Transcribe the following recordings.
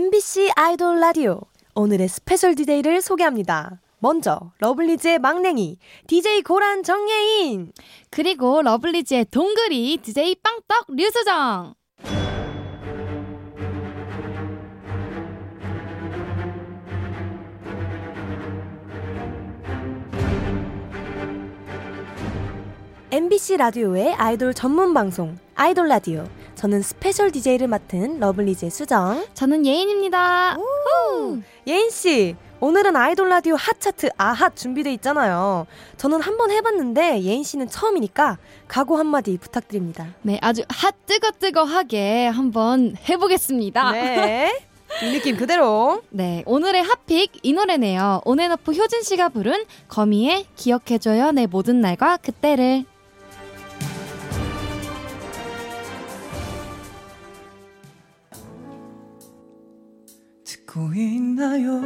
MBC 아이돌 라디오. 오늘의 스페셜 DJ를 소개합니다. 먼저 러블리즈의 막냉이 DJ 고란 정예인. 그리고 러블리즈의 동그리 DJ 빵떡 류수정 MBC 라디오의 아이돌 전문 방송 아이돌 라디오 저는 스페셜 DJ를 맡은 러블리즈의 수정 저는 예인입니다. 예인 씨 오늘은 아이돌 라디오 핫 차트 아핫 준비돼 있잖아요. 저는 한번 해봤는데 예인 씨는 처음이니까 각오 한마디 부탁드립니다. 네, 아주 핫 뜨거 뜨거하게 한번 해보겠습니다. 네. 이 느낌 그대로. 네, 오늘의 hot pick 이 노래네요. 온앤오프 효진 씨가 부른 거미의 기억해줘요 내 모든 날과 그때를. 듣고 있나요?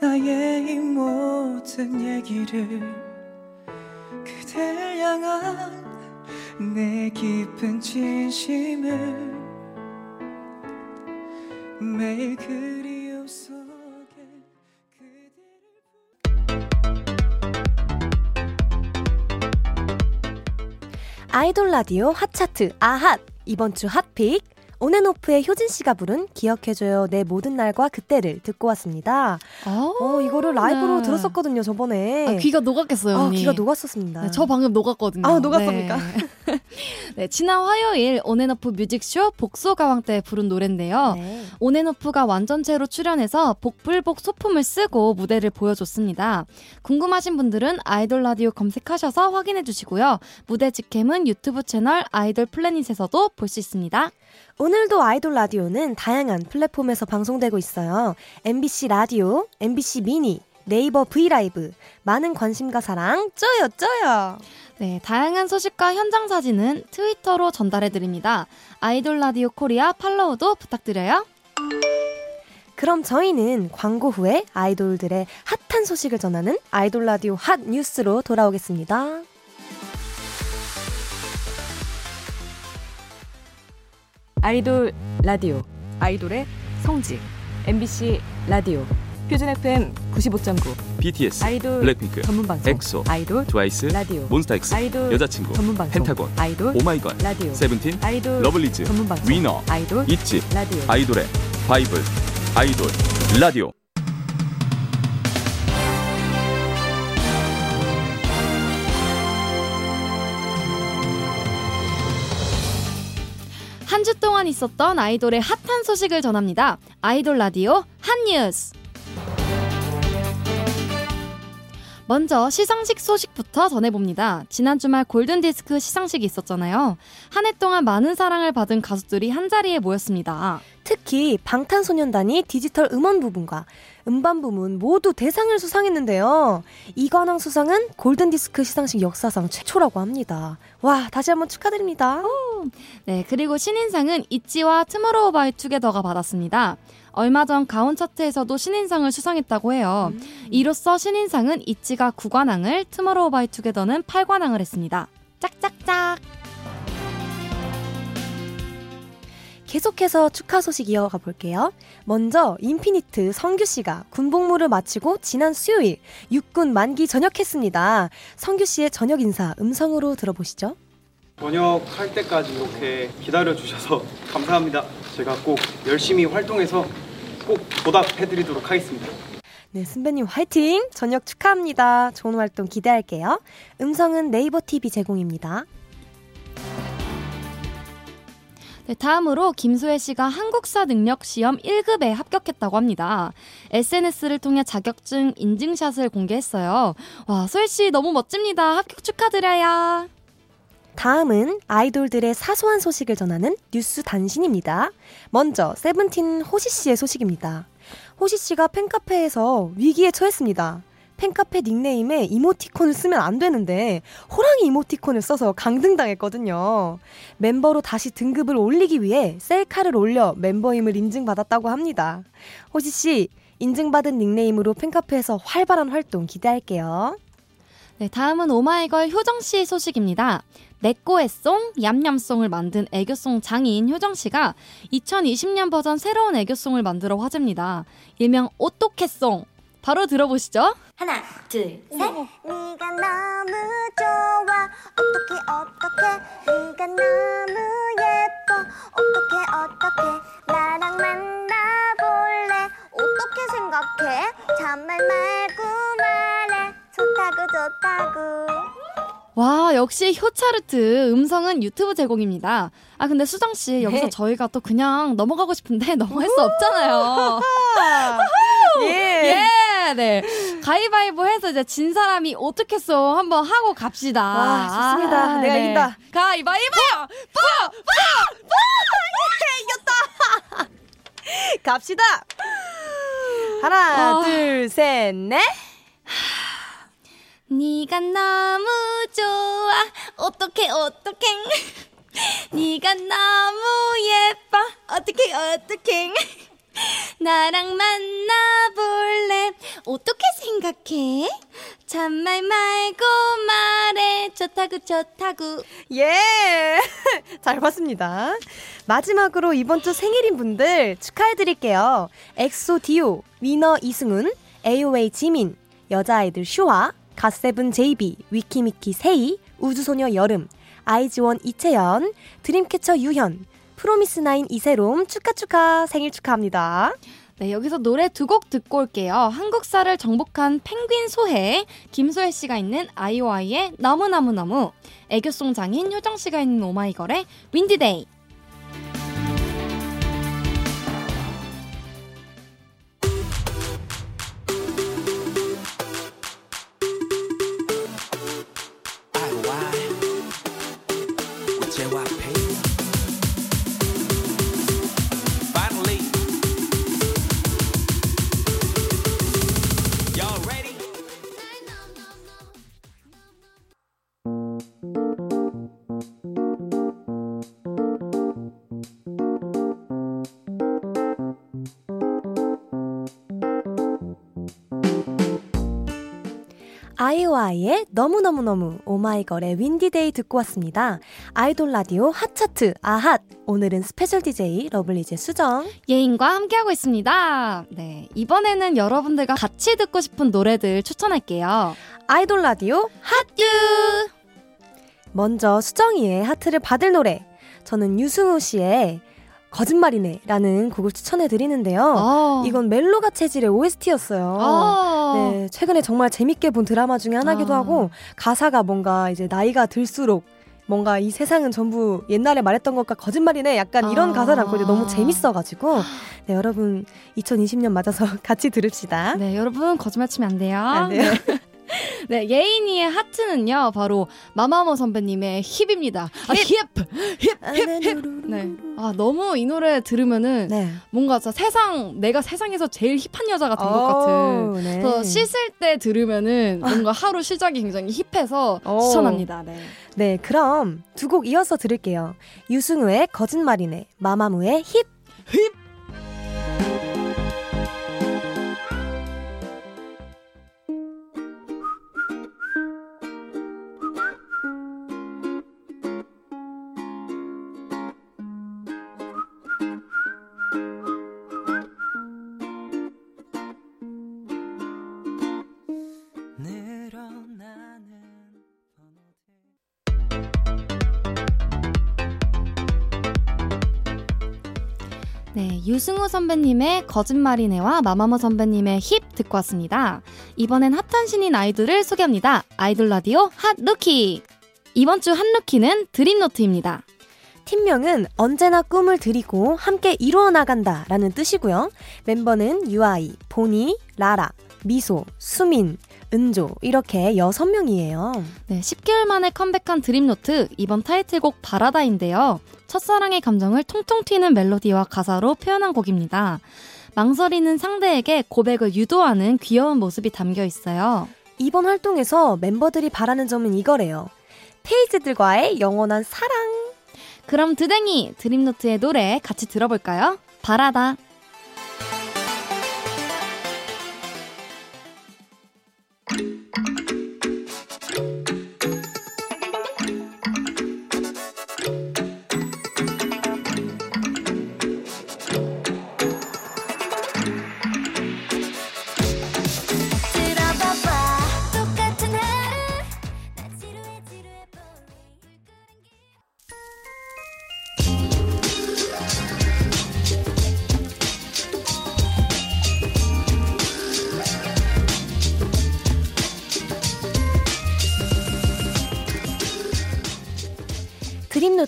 나의 이 모든 얘기를 그댈 향한 내 깊은 진심을 매일 그리움 속에 그대를 아이돌 라디오 핫 차트 아핫 이번 주 핫픽 온앤오프의 효진 씨가 부른 기억해줘요 내 모든 날과 그때를 듣고 왔습니다. 어 이거를 라이브로 네. 들었었거든요 저번에. 아, 귀가 녹았겠어요, 아. 귀가 녹았었습니다. 네, 저 방금 녹았거든요. 아, 녹았습니까? 네. 네, 지난 화요일 온앤오프 뮤직쇼 복소가왕 때 부른 노래인데요. 네. 온앤오프가 완전체로 출연해서 복불복 소품을 쓰고 무대를 보여줬습니다. 궁금하신 분들은 아이돌 라디오 검색하셔서 확인해 주시고요. 무대 직캠은 유튜브 채널 아이돌 플래닛에서도 볼 수 있습니다. 오늘도 아이돌 라디오는 다양한 플랫폼에서 방송되고 있어요. MBC 라디오, MBC 미니, 네이버 브이라이브 많은 관심과 사랑 쪼요 쪼요. 네, 다양한 소식과 현장 사진은 트위터로 전달해 드립니다. 아이돌 라디오 코리아 팔로우도 부탁드려요. 그럼 저희는 광고 후에 아이돌들의 핫한 소식을 전하는 아이돌 라디오 핫 뉴스로 돌아오겠습니다. 아이돌 라디오 아이돌의 성지 MBC 라디오 표준 FM 95.9 BTS, 아이돌 블랙핑크, 전문 방송 엑소, 아이돌 트와이스, 라디오 몬스타엑스, 아이돌 여자친구, 전문 방송 펜타곤, 아이돌 오마이걸, 라디오 세븐틴, 아이돌 러블리즈, 전문 방송 위너, 아이돌 있지, 라디오 아이돌의 바이블, 아이돌 라디오. 한주 동안 있었던 아이돌의 핫한 소식을 전합니다. 아이돌 라디오 핫 뉴스. 먼저 시상식 소식부터 전해봅니다. 지난 주말 골든디스크 시상식이 있었잖아요. 한 해 동안 많은 사랑을 받은 가수들이 한자리에 모였습니다. 특히 방탄소년단이 디지털 음원 부분과 음반 부문 모두 대상을 수상했는데요. 이관왕 수상은 골든디스크 시상식 역사상 최초라고 합니다. 와, 다시 한번 축하드립니다. 네, 그리고 신인상은 있지와 투모로우바이 투게더가 받았습니다. 얼마 전 가온 차트에서도 신인상을 수상했다고 해요. 이로써 신인상은 있지가 9관왕을, 투모로우 바이 투게더는 8관왕을 했습니다. 짝짝짝! 계속해서 축하 소식 이어가 볼게요. 먼저 인피니트 성규 씨가 군복무를 마치고 지난 수요일 육군 만기 전역했습니다. 성규 씨의 전역 인사 음성으로 들어보시죠. 번역할 때까지 이렇게 기다려 주셔서 감사합니다. 제가 꼭 열심히 활동해서 꼭 보답해드리도록 하겠습니다. 네, 선배님 화이팅! 전역 축하합니다. 좋은 활동 기대할게요. 음성은 네이버 TV 제공입니다. 네, 다음으로 김소혜 씨가 한국사 능력 시험 1급에 합격했다고 합니다. SNS를 통해 자격증 인증샷을 공개했어요. 와, 소혜 씨 너무 멋집니다. 합격 축하드려요. 다음은 아이돌들의 사소한 소식을 전하는 뉴스 단신입니다. 먼저 세븐틴 호시 씨의 소식입니다. 호시 씨가 팬카페에서 위기에 처했습니다. 팬카페 닉네임에 이모티콘을 쓰면 안 되는데 호랑이 이모티콘을 써서 강등당했거든요. 멤버로 다시 등급을 올리기 위해 셀카를 올려 멤버임을 인증받았다고 합니다. 호시 씨 인증받은 닉네임으로 팬카페에서 활발한 활동 기대할게요. 네, 다음은 오마이걸 효정 씨 소식입니다. 내꼬의 송, 얌얌송을 만든 애교송 장인 효정 씨가 2020년 버전 새로운 애교송을 만들어 화제입니다. 일명 오똑해송. 바로 들어보시죠. 하나, 둘, 셋. 네가 너무 좋아. 어떻게 어떻게? 네가 너무 예뻐. 어떻게 어떻게? 나랑 만나볼래? 어떻게 생각해? 잔말 말고 말해. 좋다고 좋다고. 와, 역시 효차르트 음성은 유튜브 제공입니다. 아, 근데 수정 씨, 여기서 네. 저희가 또 그냥 넘어가고 싶은데 넘어갈 수 없잖아요. 예. 예, 네. 가위바위보 해서 이제 진 사람이 어떻겠어 한번 하고 갑시다. 와, 좋습니다. 아, 내가 이긴다. 가위바위보! 갑시다. 하나, 아. 둘, 셋, 넷. 네가 너무 좋아. 어떡해, 어떡해. 네가 너무 예뻐. 어떡해, 어떡해. 나랑 만나볼래. 어떻게 생각해? 잔말 말고 말해. 좋다고, 좋다고. 예. 잘 봤습니다. 마지막으로 이번 주 생일인 분들 축하해드릴게요. 엑소 디오, 위너 이승훈, AOA 지민, 여자아이들 슈화, 갓세븐 제이비, 위키미키 세이, 우주소녀 여름, 아이즈원 이채연, 드림캐쳐 유현, 프로미스나인 이세롬 축하 축하 생일 축하합니다. 네, 여기서 노래 두 곡 듣고 올게요. 한국사를 정복한 펭귄 소혜, 김소혜 씨가 있는 아이오아이의 너무너무너무, 애교 song 장인 효정 씨가 있는 오마이걸의 Windy Day. 아이오아이의 너무너무너무 오마이걸의 Windy Day 듣고 왔습니다. 아이돌 라디오 핫차트 아핫 오늘은 스페셜 DJ 러블리즈의 수정 예인과 함께하고 있습니다. 네, 이번에는 여러분들과 같이 듣고 싶은 노래들 추천할게요. 아이돌 라디오 핫듀! 먼저 수정이의 하트를 받을 노래 저는 유승우 씨의 거짓말이네 라는 곡을 추천해 드리는데요. 어. 이건 멜로가 체질의 OST였어요. 어. 네, 최근에 정말 재밌게 본 드라마 중에 하나기도 아. 하고 가사가 뭔가 이제 나이가 들수록 뭔가 이 세상은 전부 옛날에 말했던 것과 거짓말이네 약간 이런 아. 가사를 안고 있는데 너무 재밌어가지고 네, 여러분 2020년 맞아서 같이 들읍시다. 네, 여러분 거짓말 치면 안 돼요. 안 돼요. 네, 예인이의 하트는요, 바로 마마무 선배님의 HIP입니다. 아, HIP! HIP! HIP! HIP! 네. 아, 너무 이 노래 들으면은 네. 뭔가 진짜 세상, 내가 세상에서 제일 힙한 여자가 된것 오, 같은. 네. 그래서 씻을 때 들으면은 뭔가 하루 시작이 굉장히 힙해서 오. 추천합니다. 네. 네, 그럼 두 곡 이어서 들을게요. 유승우의 거짓말이네, 마마무의 힙. 늘 네, 유승우 선배님의 거짓말이네와 마마무 선배님의 힙 듣고 왔습니다. 이번엔 핫한 신인 아이돌을 소개합니다. 아이돌 라디오 hot rookie. 이번 주 hot rookie는 드림노트입니다. 팀명은 언제나 꿈을 드리고 함께 이루어 나간다 라는 뜻이고요. 멤버는 유아이, 보니, 라라, 미소, 수민, 은조 이렇게 6명이에요. 네, 10개월 만에 컴백한 드림노트 이번 타이틀곡 바라다인데요. 첫사랑의 감정을 통통 튀는 멜로디와 가사로 표현한 곡입니다. 망설이는 상대에게 고백을 유도하는 귀여운 모습이 담겨 있어요. 이번 활동에서 멤버들이 바라는 점은 이거래요. 페이지들과의 영원한 사랑. 그럼 드댕이 드림노트의 노래 같이 들어볼까요? 바라다.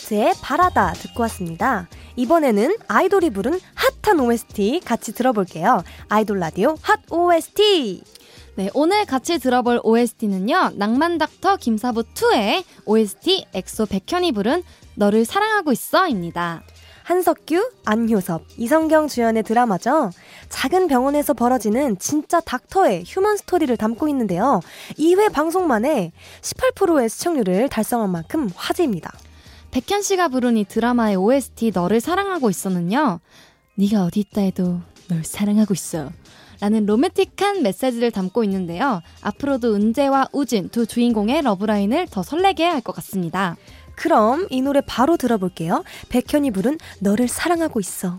드림노트의 바라다 듣고 왔습니다. 이번에는 아이돌이 부른 핫한 OST 같이 들어볼게요. 아이돌 라디오 핫 OST! 네, 오늘 같이 들어볼 OST는요. 낭만 닥터 김사부 2의 OST 엑소 백현이 부른 너를 사랑하고 있어입니다. 한석규, 안효섭, 이성경 주연의 드라마죠. 작은 병원에서 벌어지는 진짜 닥터의 휴먼 스토리를 담고 있는데요. 2회 방송만에 18%의 시청률을 달성한 만큼 화제입니다. 백현 씨가 부른 이 드라마의 OST 너를 사랑하고 있어는요. 네가 어디 있다 해도 널 사랑하고 있어. 라는 로맨틱한 메시지를 담고 있는데요. 앞으로도 은재와 우진 두 주인공의 러브라인을 더 설레게 할 것 같습니다. 그럼 이 노래 바로 들어볼게요. 백현이 부른 너를 사랑하고 있어.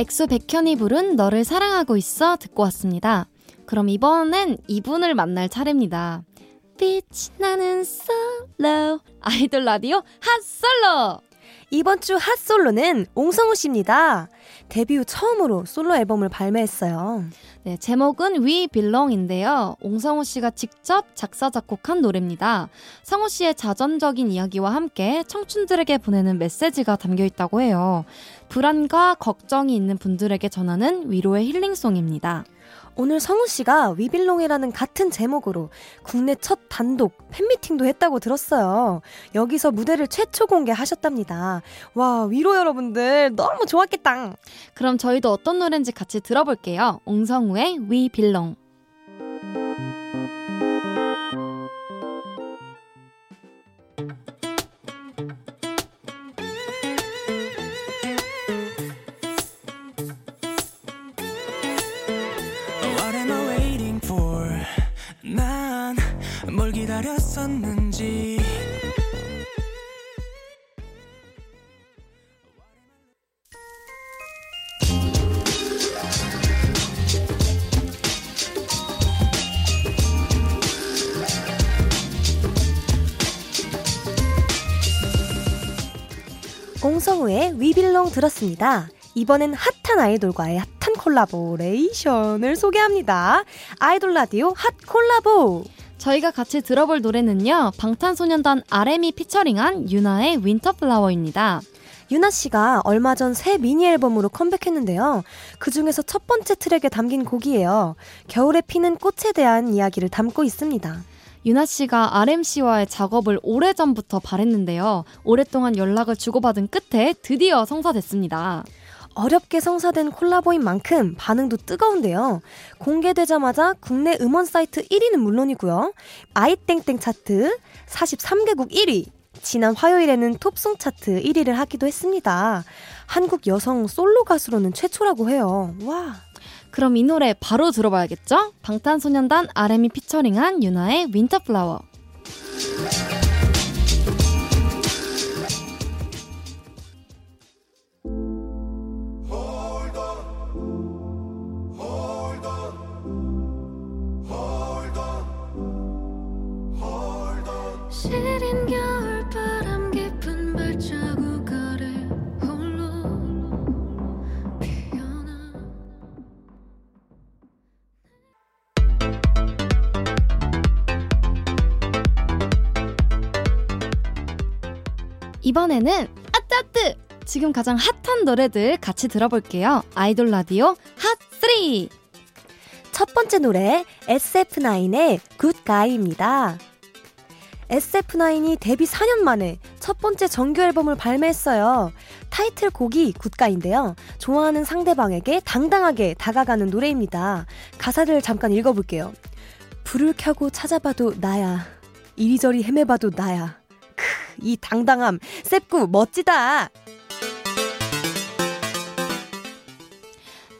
엑소 백현이 부른 너를 사랑하고 있어 듣고 왔습니다. 그럼 이번엔 이분을 만날 차례입니다. 빛이 나는 솔로 아이돌 라디오 핫 솔로 이번 주 핫솔로는 옹성우 씨입니다. 데뷔 후 처음으로 솔로 앨범을 발매했어요. 네, 제목은 We Belong인데요. 옹성우 씨가 직접 작사, 작곡한 노래입니다. 성우 씨의 자전적인 이야기와 함께 청춘들에게 보내는 메시지가 담겨 있다고 해요. 불안과 걱정이 있는 분들에게 전하는 위로의 힐링송입니다. 오늘 성우 씨가 위빌롱이라는 같은 제목으로 국내 첫 단독 팬미팅도 했다고 들었어요. 여기서 무대를 최초 공개하셨답니다. 와, 위로 여러분들 너무 좋았겠다. 그럼 저희도 어떤 노래인지 같이 들어볼게요. 옹성우의. What 뭘 기다렸었는지 옹성우의 위빌롱 들었습니다. 이번엔 핫한 아이돌과의 핫한 콜라보레이션을 소개합니다. 아이돌 라디오 핫 콜라보. 저희가 같이 들어볼 노래는요. 방탄소년단 RM이 피처링한 윤하의 Winter Flower입니다. 윤하 씨가 얼마 전 새 미니 앨범으로 컴백했는데요. 그 중에서 첫 번째 트랙에 담긴 곡이에요. 겨울에 피는 꽃에 대한 이야기를 담고 있습니다. 윤하 씨가 RM 씨와의 작업을 오래전부터 바랬는데요. 오랫동안 연락을 주고받은 끝에 드디어 성사됐습니다. 어렵게 성사된 콜라보인 만큼 반응도 뜨거운데요. 공개되자마자 국내 음원 사이트 1위는 물론이고요. 아이땡땡 차트 43개국 1위, 지난 화요일에는 top song 차트 1위를 하기도 했습니다. 한국 여성 솔로 가수로는 최초라고 해요. 와. 그럼 이 노래 바로 들어봐야겠죠? 방탄소년단 RM이 피처링한 윤하의 Winter Flower. 이번에는 아따뜨! 지금 가장 핫한 노래들 같이 들어볼게요. 아이돌 라디오 핫3! 첫 번째 노래 SF9의 Good Guy입니다. SF9이 데뷔 4년 만에 첫 번째 정규 앨범을 발매했어요. 타이틀곡이 Good Guy인데요. 좋아하는 상대방에게 당당하게 다가가는 노래입니다. 가사를 잠깐 읽어볼게요. 불을 켜고 찾아봐도 나야. 이리저리 헤매봐도 나야. 크, 이 당당함, 셒구 멋지다.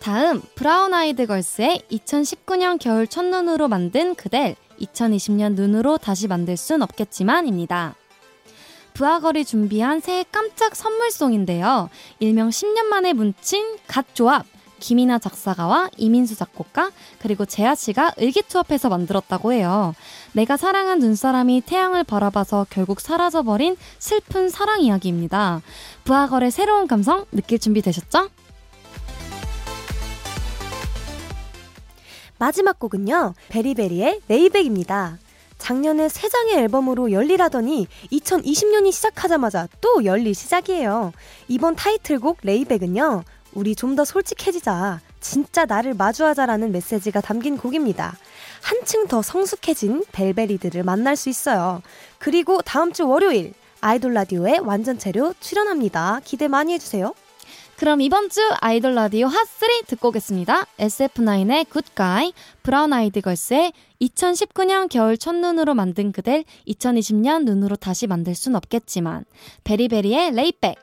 다음 브라운 아이드 걸스의 2019년 겨울 첫눈으로 만든 그댈 2020년 눈으로 다시 만들 순 없겠지만입니다. 브아걸이 준비한 새해 깜짝 선물송인데요. 일명 10년 만에 뭉친 갓 조합 김이나 작사가와 이민수 작곡가 그리고 재하 씨가 의기투합해서 만들었다고 해요. 내가 사랑한 눈사람이 태양을 바라봐서 결국 사라져버린 슬픈 사랑 이야기입니다. 부하걸의 새로운 감성 느낄 준비 되셨죠? 마지막 곡은요. 베리베리의 레이백입니다. 작년에 세 장의 앨범으로 열리라더니 2020년이 시작하자마자 또 열릴 시작이에요. 이번 타이틀곡 레이백은요. 우리 좀 더 솔직해지자. 진짜 나를 마주하자라는 메시지가 담긴 곡입니다. 한층 더 성숙해진 베리베리를 만날 수 있어요. 그리고 다음 주 월요일 아이돌 라디오에 완전체로 출연합니다. 기대 많이 해주세요. 그럼 이번 주 아이돌 라디오 핫3 듣고 오겠습니다. SF9의 Good Guy, 브라운 아이드 걸스의 2019년 겨울 첫눈으로 만든 그댈 2020년 눈으로 다시 만들 순 없겠지만, 베리베리의 레이백,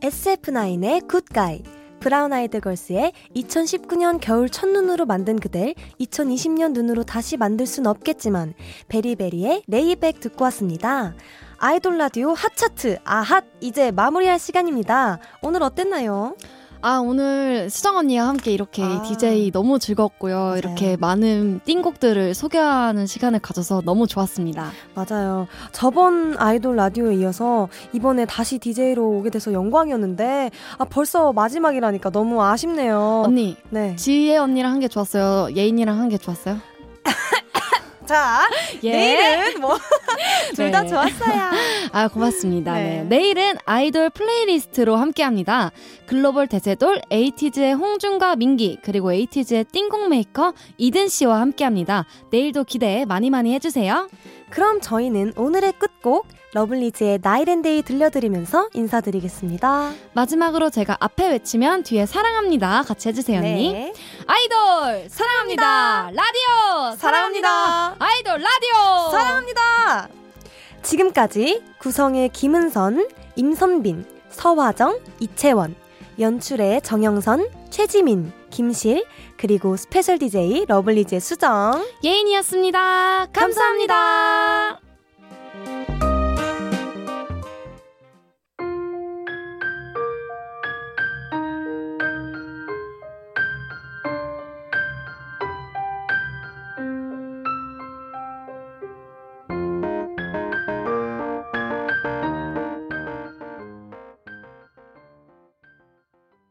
SF9의 Good Guy, 브라운 아이드 걸스의 2019년 겨울 첫눈으로 만든 그댈 2020년 눈으로 다시 만들 순 없겠지만 베리베리의 Lay Back 듣고 왔습니다. 아이돌 라디오 hot차트 아핫 이제 마무리할 시간입니다. 오늘 어땠나요? 아, 오늘 수정 언니와 함께 이렇게 아. DJ 너무 즐겁고요. 맞아요. 이렇게 많은 띵곡들을 소개하는 시간을 가져서 너무 좋았습니다. 맞아요. 저번 아이돌 라디오에 이어서 이번에 다시 DJ로 오게 돼서 영광이었는데 아 벌써 마지막이라니까 너무 아쉽네요. 언니, 네. 지혜 언니랑 한 게 좋았어요? 예인이랑 한 게 좋았어요? 자, 예. 내일은 뭐 둘다 네. 좋았어요. 아, 고맙습니다. 네. 네. 내일은 아이돌 playlist로 함께 합니다. 글로벌 대세돌 에이티즈의 홍준과 민기, 그리고 에이티즈의 띵곡 메이커 이든 씨와 함께 합니다. 내일도 기대 많이 많이 해주세요. 그럼 저희는 오늘의 끝곡 러블리즈의 Night and Day 들려드리면서 인사드리겠습니다. 마지막으로 제가 앞에 외치면 뒤에 사랑합니다. 같이 해주세요, 언니. 네. 아이돌 사랑합니다. 라디오 사랑합니다. 아이돌 라디오 사랑합니다. 지금까지 구성의 김은선, 임선빈, 서화정, 이채원, 연출의 정영선, 최지민, 김실, 그리고 스페셜 DJ 러블리즈의 수정. 예인이었습니다 감사합니다.